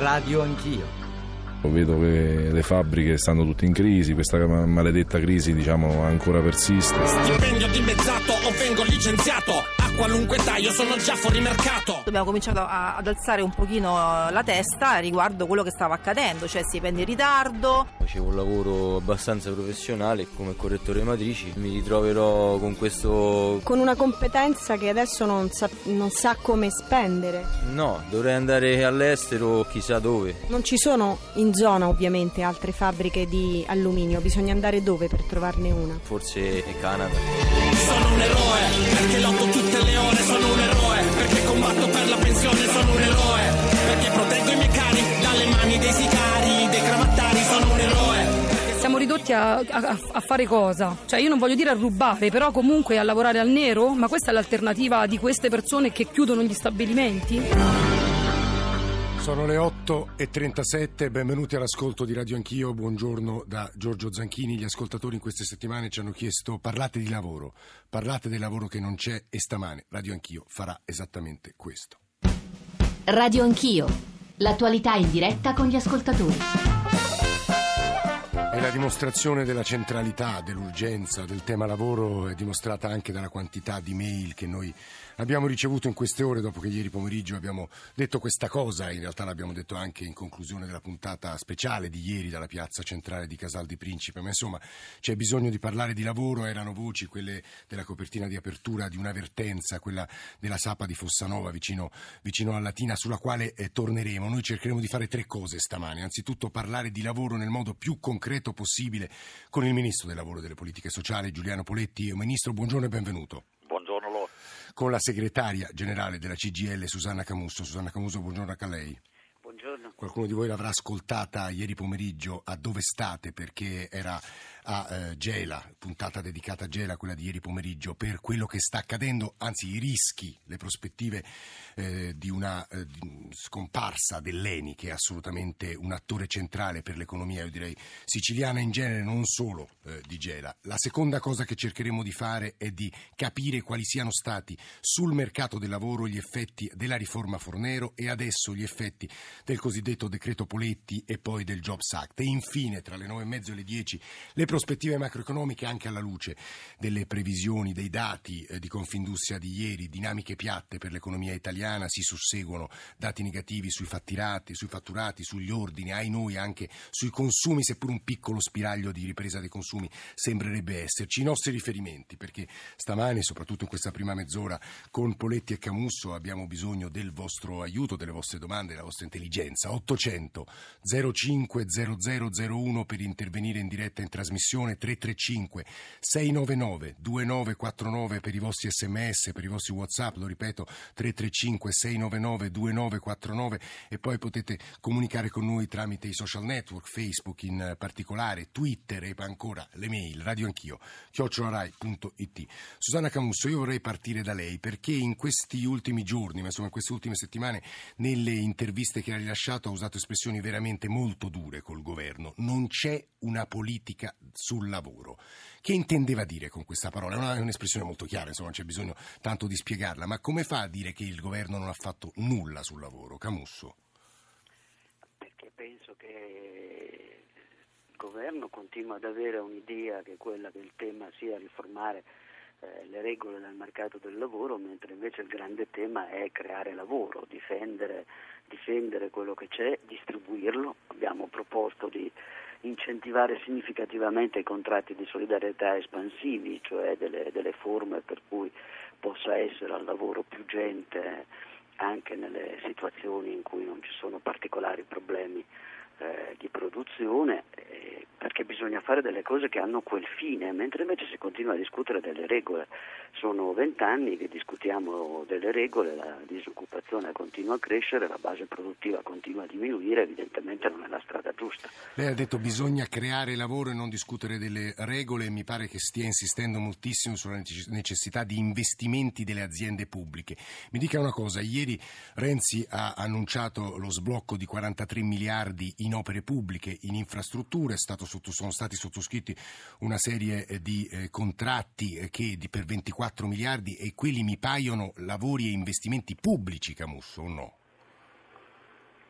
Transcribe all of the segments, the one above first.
Radio Anch'io. Vedo che le fabbriche stanno tutte in crisi, questa maledetta crisi diciamo ancora persiste. Stipendio dimezzato o vengo licenziato qualunque età, io sono già fuori mercato. Abbiamo cominciato a, ad alzare un pochino la testa riguardo quello che stava accadendo, cioè stipendi in ritardo. Facevo un lavoro abbastanza professionale come correttore matrici, mi ritroverò con questo... Con una competenza che adesso non sa, non sa come spendere. No, dovrei andare all'estero chissà dove. Non ci sono in zona ovviamente altre fabbriche di alluminio, bisogna andare dove per trovarne una? Forse Canada. Sono un eroe ridotti a, a, a, fare cosa? Cioè io non voglio dire a rubare, però comunque a lavorare al nero? Ma questa è l'alternativa di queste persone che chiudono gli stabilimenti? Sono le 8.37, benvenuti all'ascolto di Radio Anch'io, buongiorno da Giorgio Zanchini. Gli ascoltatori in queste settimane ci hanno chiesto parlate di lavoro, parlate del lavoro che non c'è e stamane Radio Anch'io farà esattamente questo. Radio Anch'io, l'attualità in diretta con gli ascoltatori. La dimostrazione della centralità, dell'urgenza del tema lavoro è dimostrata anche dalla quantità di mail che noi abbiamo ricevuto in queste ore, dopo che ieri pomeriggio abbiamo detto questa cosa, in realtà l'abbiamo detto anche in conclusione della puntata speciale di ieri dalla piazza centrale di Casal di Principe, ma insomma c'è bisogno di parlare di lavoro, erano voci quelle della copertina di apertura di un'avvertenza, quella della Sapa di Fossanova vicino, vicino a Latina, sulla quale eh, torneremo. Noi cercheremo di fare tre cose stamani, anzitutto parlare di lavoro nel modo più concreto possibile con il Ministro del Lavoro e delle Politiche Sociali, Giuliano Poletti. Ministro, buongiorno e benvenuto con la segretaria generale della CGL Susanna Camusso. Susanna Camusso, buongiorno a lei. Buongiorno. Qualcuno di voi l'avrà ascoltata ieri pomeriggio a Dove state perché era a eh, Gela, puntata dedicata a Gela, quella di ieri pomeriggio, per quello che sta accadendo, anzi i rischi, le prospettive eh, di una eh, scomparsa dell'Eni, che è assolutamente un attore centrale per l'economia, io direi siciliana in genere, non solo eh, di Gela. La seconda cosa che cercheremo di fare è di capire quali siano stati sul mercato del lavoro gli effetti della riforma Fornero e adesso gli effetti del cosiddetto decreto Poletti e poi del Jobs Act. E infine, tra le nove e mezzo e le dieci, le prospettive macroeconomiche anche alla luce delle previsioni, dei dati eh, di Confindustria di ieri, dinamiche piatte per l'economia italiana, si susseguono dati negativi sui fatturati, sui fatturati, sugli ordini, ai noi anche sui consumi, seppur un piccolo spiraglio di ripresa dei consumi sembrerebbe esserci. I nostri riferimenti, perché stamani, soprattutto in questa prima mezz'ora, con Poletti e Camusso abbiamo bisogno del vostro aiuto, delle vostre domande, della vostra intelligenza. 800 05 0001 per intervenire in diretta in trasmissione trasmissione 335 699 2949 per i vostri sms, per i vostri whatsapp, lo ripeto 335 699 2949 e poi potete comunicare con noi tramite i social network, Facebook in particolare, Twitter e ancora le mail, radio anch'io, chiocciolarai.it. Susanna Camusso, io vorrei partire da lei perché in questi ultimi giorni, ma insomma in queste ultime settimane, nelle interviste che ha rilasciato ha usato espressioni veramente molto dure col governo. Non c'è una politica sul lavoro. Che intendeva dire con questa parola? È, un'espressione molto chiara, insomma, non c'è bisogno tanto di spiegarla, ma come fa a dire che il governo non ha fatto nulla sul lavoro? Camusso. Perché penso che il governo continua ad avere un'idea che quella che il tema sia riformare eh, le regole del mercato del lavoro, mentre invece il grande tema è creare lavoro, difendere, difendere quello che c'è, distribuirlo. Abbiamo proposto di incentivare significativamente i contratti di solidarietà espansivi, cioè delle, delle forme per cui possa essere al lavoro più gente anche nelle situazioni in cui non ci sono particolari problemi eh, di produzione eh, perché bisogna fare delle cose che hanno quel fine, mentre invece si continua a discutere delle regole. Sono vent'anni che discutiamo delle regole, la disoccupazione continua a crescere, la base produttiva continua a diminuire, evidentemente non è la strada giusta. Lei ha detto bisogna creare lavoro e non discutere delle regole mi pare che stia insistendo moltissimo sulla necessità di investimenti delle aziende pubbliche. Mi dica una cosa, ieri Renzi ha annunciato lo sblocco di 43 miliardi in opere pubbliche, in infrastrutture, sotto, sono stati sottoscritti una serie eh, di eh, contratti eh, che, di, per 24 miliardi e quelli mi paiono lavori e investimenti pubblici, Camusso, o no?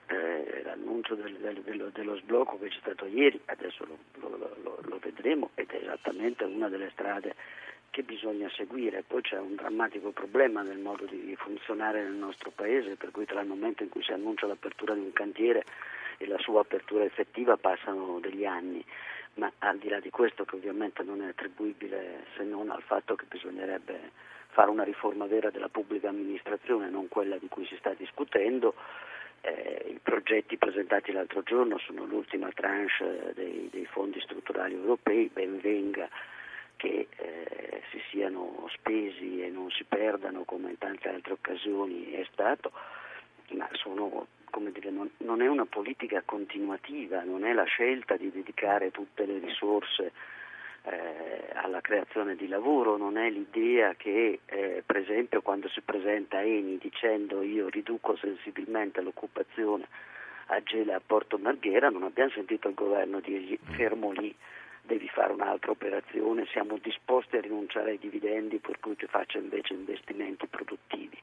Eh, l'annuncio del, del, dello, dello, sblocco che c'è stato ieri, adesso lo, lo, lo, lo vedremo ed è esattamente una delle strade che bisogna seguire. Poi c'è un drammatico problema nel modo di funzionare nel nostro Paese, per cui tra il momento in cui si annuncia l'apertura di un cantiere e la sua apertura effettiva passano degli anni. Ma al di là di questo, che ovviamente non è attribuibile se non al fatto che bisognerebbe fare una riforma vera della pubblica amministrazione, non quella di cui si sta discutendo, eh, I progetti presentati l'altro giorno sono l'ultima tranche dei, dei fondi strutturali europei, ben venga che eh, si siano spesi e non si perdano come in tante altre occasioni è stato, ma sono, dire, non, non, è una politica continuativa, non è la scelta di dedicare tutte le risorse eh, alla creazione di lavoro, non è l'idea che eh, per esempio quando si presenta Eni dicendo io riduco sensibilmente l'occupazione a Gela e a Porto Marghera, non abbiamo sentito il governo dirgli fermo lì devi fare un'altra operazione, siamo disposti a rinunciare ai dividendi per cui ti faccia invece investimenti produttivi.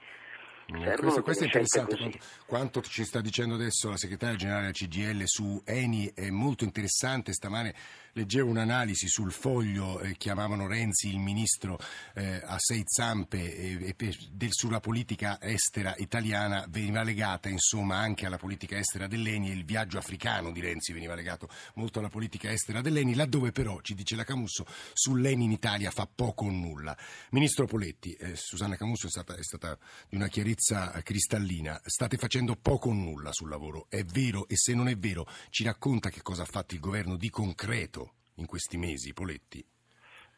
Eh, questo, questo, è interessante quanto, quanto, ci sta dicendo adesso la segretaria generale della CGL su Eni, è molto interessante. Stamane leggevo un'analisi sul foglio, eh, chiamavano Renzi il ministro eh, a sei zampe e, e del, sulla politica estera italiana, veniva legata insomma anche alla politica estera dell'Eni e il viaggio africano di Renzi veniva legato molto alla politica estera dell'Eni, laddove però, ci dice la Camusso, sull'Eni in Italia fa poco o nulla. Ministro Poletti, eh, Susanna Camusso è stata, è stata di una chiarezza cristallina, state facendo poco o nulla sul lavoro, è vero? E se non è vero ci racconta che cosa ha fatto il governo di concreto in questi mesi, Poletti?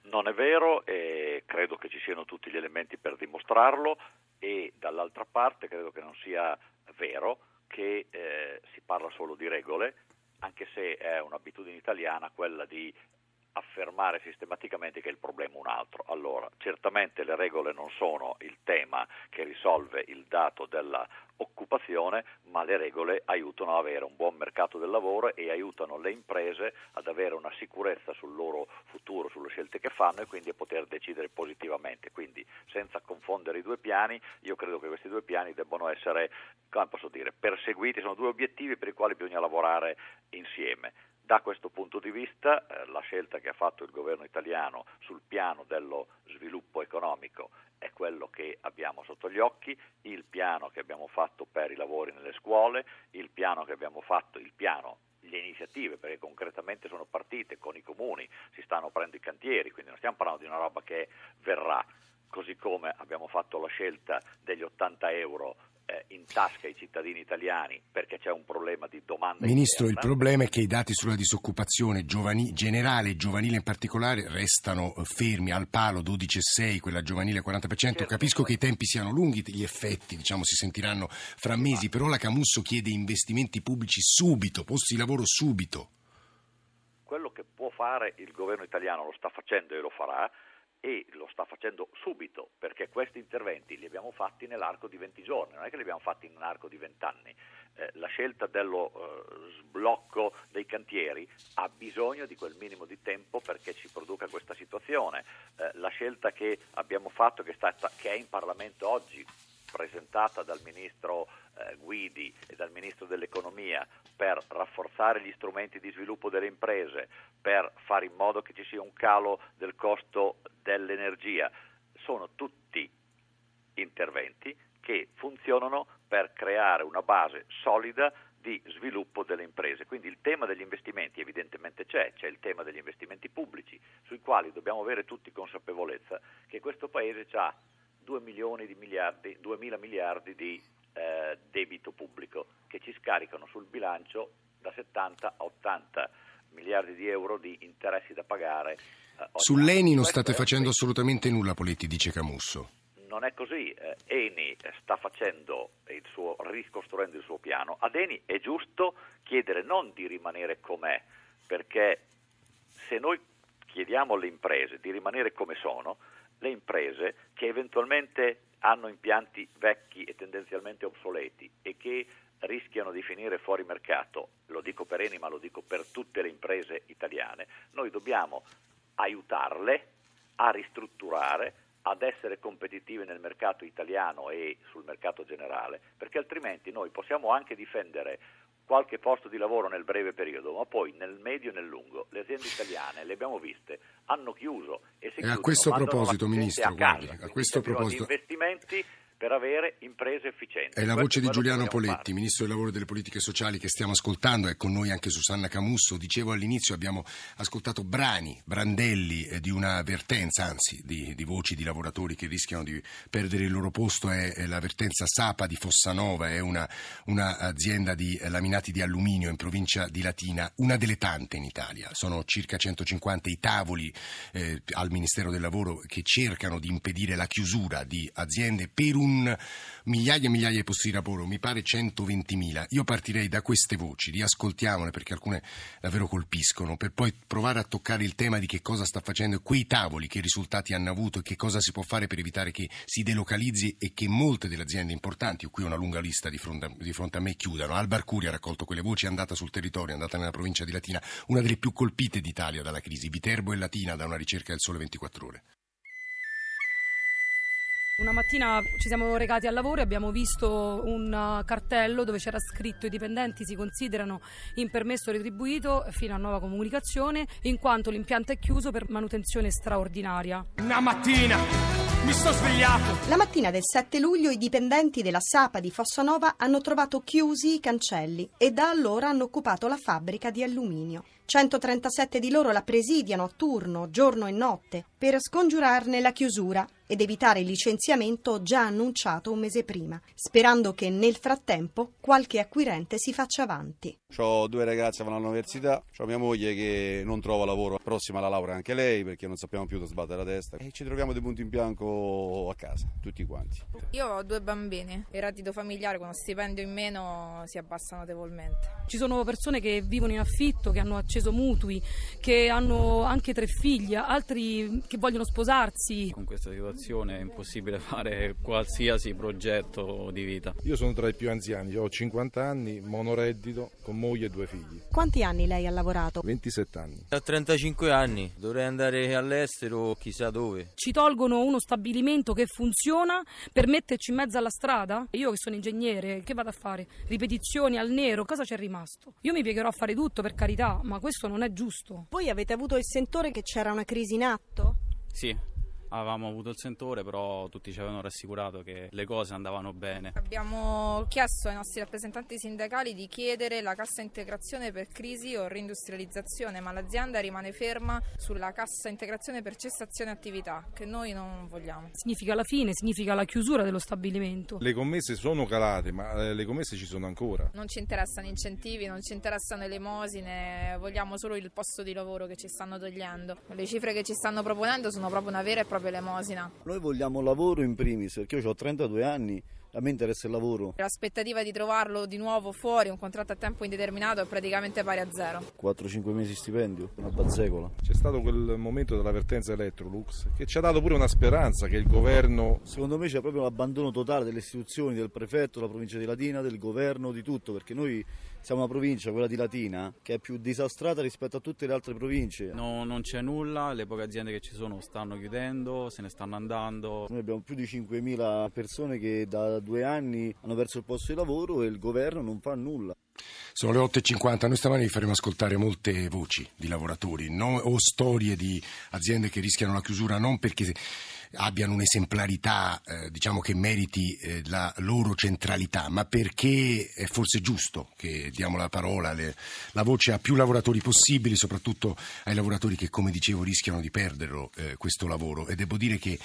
Non è vero e credo che ci siano tutti gli elementi per dimostrarlo e dall'altra parte credo che non sia vero che eh, si parla solo di regole, anche se è un'abitudine italiana quella di affermare sistematicamente che il problema è un altro. Allora, certamente le regole non sono il tema che risolve il dato della occupazione, ma le regole aiutano ad avere un buon mercato del lavoro e aiutano le imprese ad avere una sicurezza sul loro futuro, sulle scelte che fanno e quindi a poter decidere positivamente. Quindi senza confondere i due piani, io credo che questi due piani debbano essere, come posso dire, perseguiti, sono due obiettivi per i quali bisogna lavorare insieme. Da questo punto di vista eh, la scelta che ha fatto il governo italiano sul piano dello sviluppo economico è quello che abbiamo sotto gli occhi, il piano che abbiamo fatto per i lavori nelle scuole, il piano che abbiamo fatto, il piano le iniziative, perché concretamente sono partite con i comuni, si stanno aprendo i cantieri, quindi non stiamo parlando di una roba che verrà, così come abbiamo fatto la scelta degli 80 euro in tasca ai cittadini italiani perché c'è un problema di domanda. Ministro, interna. il problema è che i dati sulla disoccupazione giovani, generale e giovanile in particolare restano eh, fermi al palo 12,6, quella giovanile 40%. Certo. Capisco che i tempi siano lunghi, gli effetti diciamo, si sentiranno fra mesi, però la Camusso chiede investimenti pubblici subito, posti di lavoro subito. Quello che può fare il governo italiano lo sta facendo e lo farà e lo sta facendo subito perché questi interventi li abbiamo fatti nell'arco di 20 giorni, non è che li abbiamo fatti nell'arco di 20 anni. Eh, la scelta dello eh, sblocco dei cantieri ha bisogno di quel minimo di tempo perché si produca questa situazione. Eh, la scelta che abbiamo fatto, che, stata, che è in Parlamento oggi, presentata dal ministro Guidi e dal ministro dell'economia per rafforzare gli strumenti di sviluppo delle imprese, per fare in modo che ci sia un calo del costo dell'energia, sono tutti interventi che funzionano per creare una base solida di sviluppo delle imprese. Quindi il tema degli investimenti evidentemente c'è, c'è il tema degli investimenti pubblici, sui quali dobbiamo avere tutti consapevolezza che questo Paese ha 2 milioni di miliardi, 2 mila miliardi di eh, debito pubblico che ci scaricano sul bilancio da 70 a 80 miliardi di euro di interessi da pagare. Eh, Sull'Eni non state facendo assolutamente nulla, Poletti, dice Camusso. Non è così, eh, Eni sta facendo il suo, ricostruendo il suo piano. Ad Eni è giusto chiedere non di rimanere com'è, perché se noi chiediamo alle imprese di rimanere come sono, le imprese che eventualmente hanno impianti vecchi e tendenzialmente obsoleti e che rischiano di finire fuori mercato, lo dico per Eni ma lo dico per tutte le imprese italiane, noi dobbiamo aiutarle a ristrutturare, ad essere competitive nel mercato italiano e sul mercato generale, perché altrimenti noi possiamo anche difendere qualche posto di lavoro nel breve periodo, ma poi nel medio e nel lungo le aziende italiane, le abbiamo viste, hanno chiuso e se e a questo proposito, Ministro, a casa, guardi, a questo proposito investimenti per avere imprese efficienti. È la voce di Giuliano Poletti, fare. Ministro del Lavoro e delle Politiche Sociali che stiamo ascoltando, è con noi anche Susanna Camusso. Dicevo all'inizio abbiamo ascoltato brani, brandelli eh, di una vertenza, anzi di, di, voci di lavoratori che rischiano di perdere il loro posto, è, è la vertenza Sapa di Fossanova, è un'azienda di eh, laminati di alluminio in provincia di Latina, una delle tante in Italia. Sono circa 150 i tavoli eh, al Ministero del Lavoro che cercano di impedire la chiusura di aziende per un migliaia e migliaia di posti di lavoro, mi pare 120.000. Io partirei da queste voci, riascoltiamole perché alcune davvero colpiscono, per poi provare a toccare il tema di che cosa sta facendo quei tavoli, che risultati hanno avuto e che cosa si può fare per evitare che si delocalizzi e che molte delle aziende importanti, ho qui una lunga lista di fronte a, di fronte a me, chiudano. Alba Arcuri ha raccolto quelle voci, è andata sul territorio, è andata nella provincia di Latina, una delle più colpite d'Italia dalla crisi, Viterbo e Latina da una ricerca del Sole 24 Ore. Una mattina ci siamo recati al lavoro e abbiamo visto un uh, cartello dove c'era scritto i dipendenti si considerano in permesso retribuito fino a nuova comunicazione in quanto l'impianto è chiuso per manutenzione straordinaria. Una mattina mi sto svegliato. La mattina del 7 luglio i dipendenti della Sapa di Fossanova hanno trovato chiusi i cancelli e da allora hanno occupato la fabbrica di alluminio. 137 di loro la presidiano a turno, giorno e notte, per scongiurarne la chiusura ed evitare il licenziamento già annunciato un mese prima, sperando che nel frattempo qualche acquirente si faccia avanti. Ho due ragazze che vanno all'università, ho mia moglie che non trova lavoro, prossima alla laurea anche lei perché non sappiamo più dove sbattere la testa e ci troviamo di punto in bianco a casa, tutti quanti. Io ho due bambini, il reddito familiare con uno stipendio in meno si abbassa notevolmente. Ci sono persone che vivono in affitto, che hanno acceso mutui, che hanno anche tre figli, altri che vogliono sposarsi. Con questa situazione è impossibile fare qualsiasi progetto di vita. Io sono tra i più anziani, ho 50 anni, monoreddito, con moglie e due figli. Quanti anni lei ha lavorato? 27 anni. A 35 anni, dovrei andare all'estero, chissà dove. Ci tolgono uno stabilimento che funziona per metterci in mezzo alla strada? Io che sono ingegnere, che vado a fare? Ripetizioni al nero, cosa c'è rimasto? Io mi piegherò a fare tutto per carità, ma questo non è giusto. Voi avete avuto il sentore che c'era una crisi in atto? Sì, avevamo avuto il sentore, però tutti ci avevano rassicurato che le cose andavano bene. Abbiamo chiesto ai nostri rappresentanti sindacali di chiedere la cassa integrazione per crisi o reindustrializzazione, ma l'azienda rimane ferma sulla cassa integrazione per cessazione attività, che noi non vogliamo. Significa la fine, significa la chiusura dello stabilimento. Le commesse sono calate, ma eh, le commesse ci sono ancora. Non ci interessano incentivi, non ci interessano elemosine, vogliamo solo il posto di lavoro che ci stanno togliendo. Le cifre che ci stanno proponendo sono proprio una vera e propria elemosina. Noi vogliamo lavoro in primis, perché io ho 32 anni, a me interessa il lavoro. L'aspettativa di trovarlo di nuovo fuori, un contratto a tempo indeterminato, è praticamente pari a zero. 4-5 mesi stipendio, una bazzecola. C'è stato quel momento dell'avvertenza Electrolux che ci ha dato pure una speranza che il governo... Secondo me c'è proprio l'abbandono totale delle istituzioni, del prefetto, della provincia di Latina, del governo, di tutto, perché noi siamo una provincia, quella di Latina, che è più disastrata rispetto a tutte le altre province. No, non c'è nulla, le poche aziende che ci sono stanno chiudendo, se ne stanno andando. Noi abbiamo più di 5.000 persone che da due anni hanno perso il posto di lavoro e il governo non fa nulla. Sono le 8.50, noi stamani vi faremo ascoltare molte voci di lavoratori no? o storie di aziende che rischiano la chiusura non perché abbiano un'esemplarità eh, diciamo che meriti eh, la loro centralità, ma perché è forse giusto che diamo la parola, le, la voce a più lavoratori possibili, soprattutto ai lavoratori che come dicevo rischiano di perderlo eh, questo lavoro e devo dire che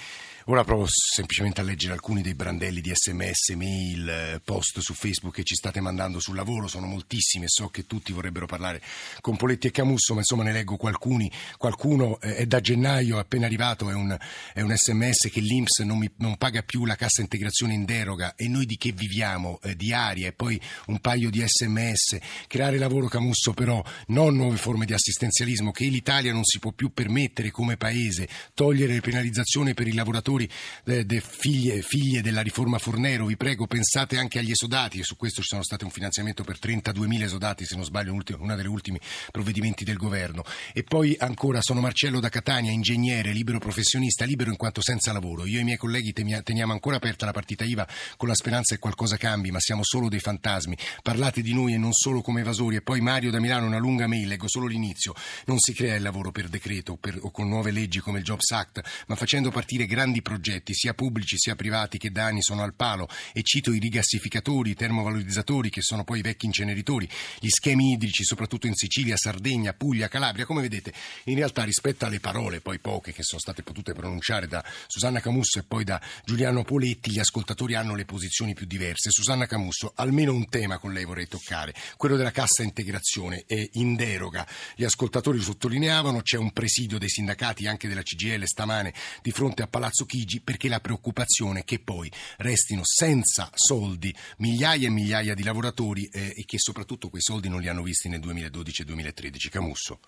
ora provo semplicemente a leggere alcuni dei brandelli di sms, mail, eh, post su Facebook che ci state mandando sul lavoro, sono moltissimi e so che tutti vorrebbero parlare con Poletti e Camusso, ma insomma ne leggo qualcuni, qualcuno eh, è da gennaio appena arrivato, è un, è un sms che l'Inps non, mi, non, paga più la cassa integrazione in deroga e noi di che viviamo? Eh, di aria e poi un paio di sms, creare lavoro Camusso però, non nuove forme di assistenzialismo che l'Italia non si può più permettere come paese, togliere le penalizzazioni per i lavoratori eh, de figlie, figlie della riforma Fornero, vi prego pensate anche agli esodati e su questo ci sono stati un finanziamento per 32.000 esodati se non sbaglio uno degli ultimi provvedimenti del governo e poi ancora sono Marcello da Catania, ingegnere, libero professionista, libero in quanto senza lavoro. Io e i miei colleghi teniamo ancora aperta la partita IVA con la speranza che qualcosa cambi, ma siamo solo dei fantasmi. Parlate di noi e non solo come evasori. E poi Mario da Milano una lunga mail, leggo solo l'inizio. Non si crea il lavoro per decreto per, o con nuove leggi come il Jobs Act, ma facendo partire grandi progetti, sia pubblici sia privati, che da anni sono al palo. E cito i rigassificatori, i termovalorizzatori, che sono poi vecchi inceneritori, gli schemi idrici, soprattutto in Sicilia, Sardegna, Puglia, Calabria. Come vedete, in realtà rispetto alle parole, poi poche che sono state potute pronunciare da Susanna Camusso e poi da Giuliano Poletti, gli ascoltatori hanno le posizioni più diverse. Susanna Camusso, almeno un tema con lei vorrei toccare, quello della cassa integrazione è in deroga. Gli ascoltatori sottolineavano, c'è un presidio dei sindacati anche della CGL stamane di fronte a Palazzo Chigi perché la preoccupazione è che poi restino senza soldi migliaia e migliaia di lavoratori eh, e che soprattutto quei soldi non li hanno visti nel 2012 e 2013. Camusso.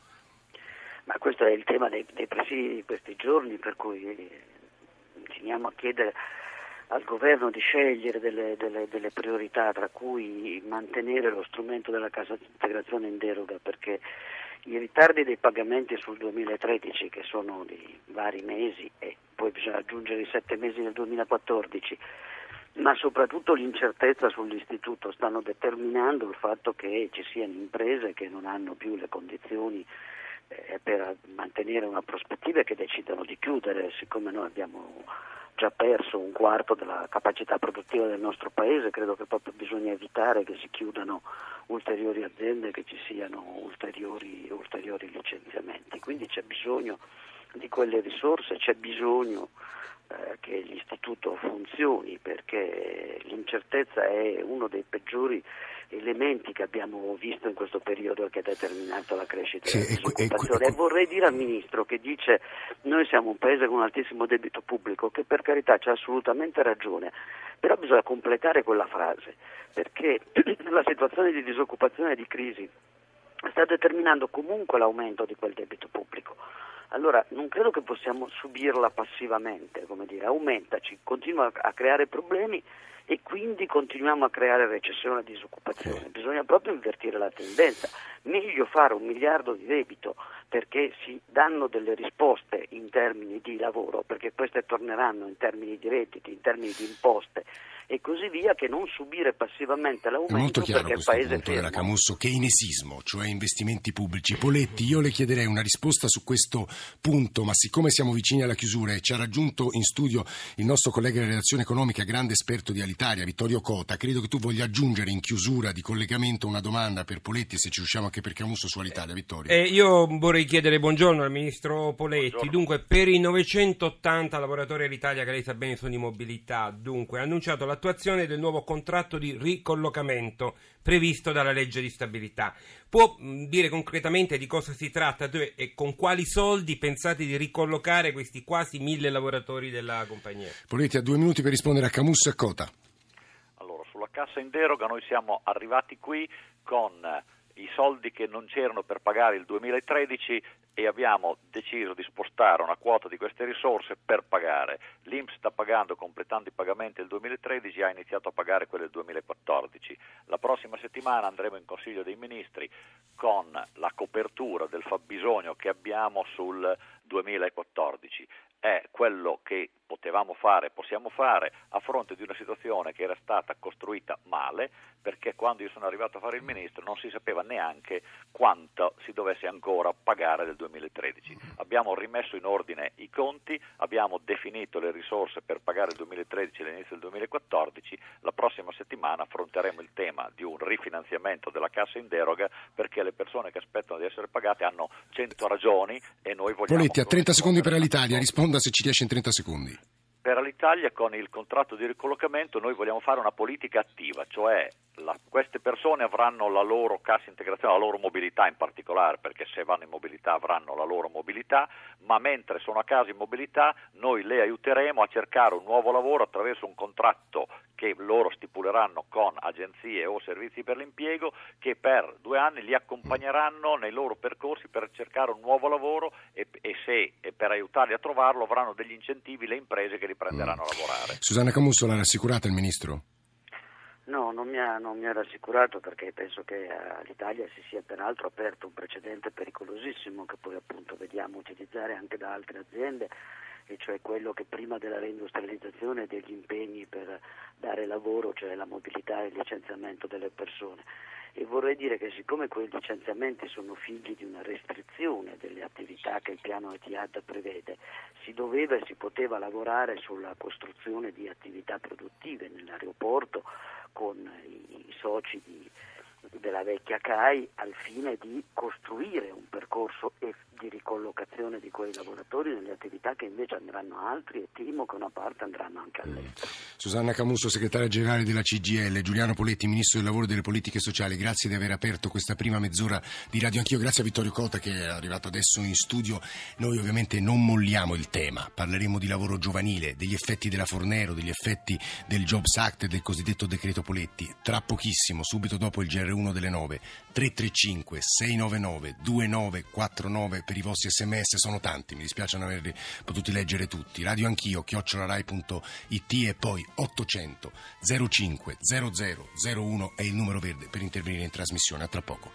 Ma questo è il tema dei, dei presidi di questi giorni, per cui continuiamo a chiedere al governo di scegliere delle, delle, delle, priorità, tra cui mantenere lo strumento della cassa integrazione in deroga, perché i ritardi dei pagamenti sul 2013, che sono di vari mesi, e poi bisogna aggiungere i sette mesi del 2014, ma soprattutto l'incertezza sull'istituto stanno determinando il fatto che ci siano imprese che non hanno più le condizioni eh, per mantenere una prospettiva e che decidano di chiudere, siccome noi abbiamo già perso un quarto della capacità produttiva del nostro paese, credo che proprio bisogna evitare che si chiudano ulteriori aziende, che ci siano ulteriori, ulteriori licenziamenti. Quindi c'è bisogno di quelle risorse, c'è bisogno eh, che l'istituto funzioni perché l'incertezza è uno dei peggiori elementi che abbiamo visto in questo periodo che ha determinato la crescita sì, della disoccupazione. E, e, vorrei dire al Ministro che dice noi siamo un paese con un altissimo debito pubblico, che per carità c'ha assolutamente ragione, però bisogna completare quella frase, perché la situazione di disoccupazione e di crisi sta determinando comunque l'aumento di quel debito pubblico. Allora non credo che possiamo subirla passivamente, come dire, aumentaci, continua a creare problemi e quindi continuiamo a creare recessione e disoccupazione. Bisogna proprio invertire la tendenza. Meglio fare un miliardo di debito perché si danno delle risposte in termini di lavoro, perché queste torneranno in termini di redditi, in termini di imposte e così via, che non subire passivamente l'aumento È molto chiaro questo punto della Camusso, keynesismo, cioè investimenti pubblici. Poletti, io le chiederei una risposta su questo punto, ma siccome siamo vicini alla chiusura e ci ha raggiunto in studio il nostro collega della redazione economica, grande esperto di Alitalia, Vittorio Cota, credo che tu voglia aggiungere in chiusura di collegamento una domanda per Poletti, se ci riusciamo anche per Camusso su Alitalia. Vittorio. Eh, io vorrei chiedere buongiorno al ministro Poletti. Buongiorno. Dunque, per i 980 lavoratori all'Italia che lei sa bene sono di mobilità, dunque, ha annunciato la l'attuazione del nuovo contratto di ricollocamento previsto dalla legge di stabilità. Può dire concretamente di cosa si tratta e con quali soldi pensate di ricollocare questi quasi mille lavoratori della compagnia? Ha due minuti per rispondere a Camus e Cota. Allora, sulla cassa in deroga noi siamo arrivati qui con i soldi che non c'erano per pagare il 2013 e abbiamo deciso di spostare una quota di queste risorse per pagare. L'Inps sta pagando, completando i pagamenti del 2013, ha iniziato a pagare quelli del 2014. La prossima settimana andremo in Consiglio dei Ministri con la copertura del fabbisogno che abbiamo sul 2014 è quello che potevamo fare, possiamo fare a fronte di una situazione che era stata costruita male perché quando io sono arrivato a fare il ministro non si sapeva neanche quanto si dovesse ancora pagare del 2013. Abbiamo rimesso in ordine i conti, abbiamo definito le risorse per pagare il 2013 e l'inizio del 2014, la prossima settimana affronteremo il tema di un rifinanziamento della cassa in deroga perché le persone che aspettano di essere pagate hanno 100 ragioni e noi vogliamo... Poletti, a 30 secondi per l'Italia, risponda se ci riesce in 30 secondi per l'Italia con il contratto di ricollocamento noi vogliamo fare una politica attiva, cioè la, queste persone avranno la loro cassa integrazione, la loro mobilità in particolare, perché se vanno in mobilità avranno la loro mobilità, ma mentre sono a casa in mobilità noi le aiuteremo a cercare un nuovo lavoro attraverso un contratto che loro stipuleranno con agenzie o servizi per l'impiego che per due anni li accompagneranno nei loro percorsi per cercare un nuovo lavoro e, e se e per aiutarli a trovarlo avranno degli incentivi le imprese che li prenderanno a lavorare. Susanna Camusso l'ha rassicurata il Ministro? No, non mi, ha, non mi, ha, rassicurato perché penso che all'Italia si sia peraltro aperto un precedente pericolosissimo che poi appunto vediamo utilizzare anche da altre aziende e cioè quello che prima della reindustrializzazione degli impegni per dare lavoro, cioè la mobilità e il licenziamento delle persone. E vorrei dire che siccome quei licenziamenti sono figli di una restrizione delle attività che il piano Etihad prevede, si doveva e si poteva lavorare sulla costruzione di attività produttive nell'aeroporto con i soci di, della vecchia CAI al fine di costruire un percorso di ricollocazione di quei lavoratori nelle attività che invece andranno altri e temo che una parte andranno anche all'estero. Susanna Camusso, segretaria generale della CGL, Giuliano Poletti, ministro del lavoro e delle politiche sociali, grazie di aver aperto questa prima mezz'ora di radio anch'io, grazie a Vittorio Cota che è arrivato adesso in studio. Noi ovviamente non molliamo il tema, parleremo di lavoro giovanile, degli effetti della Fornero, degli effetti del Jobs Act e del cosiddetto decreto Poletti, tra pochissimo, subito dopo il GR1 delle 9, 335 699 2949 per i vostri sms sono tanti, mi dispiace non averli potuti leggere tutti. Radio Anch'io, chiocciolarai.it e poi 800 05 00 01 è il numero verde per intervenire in trasmissione. A tra poco.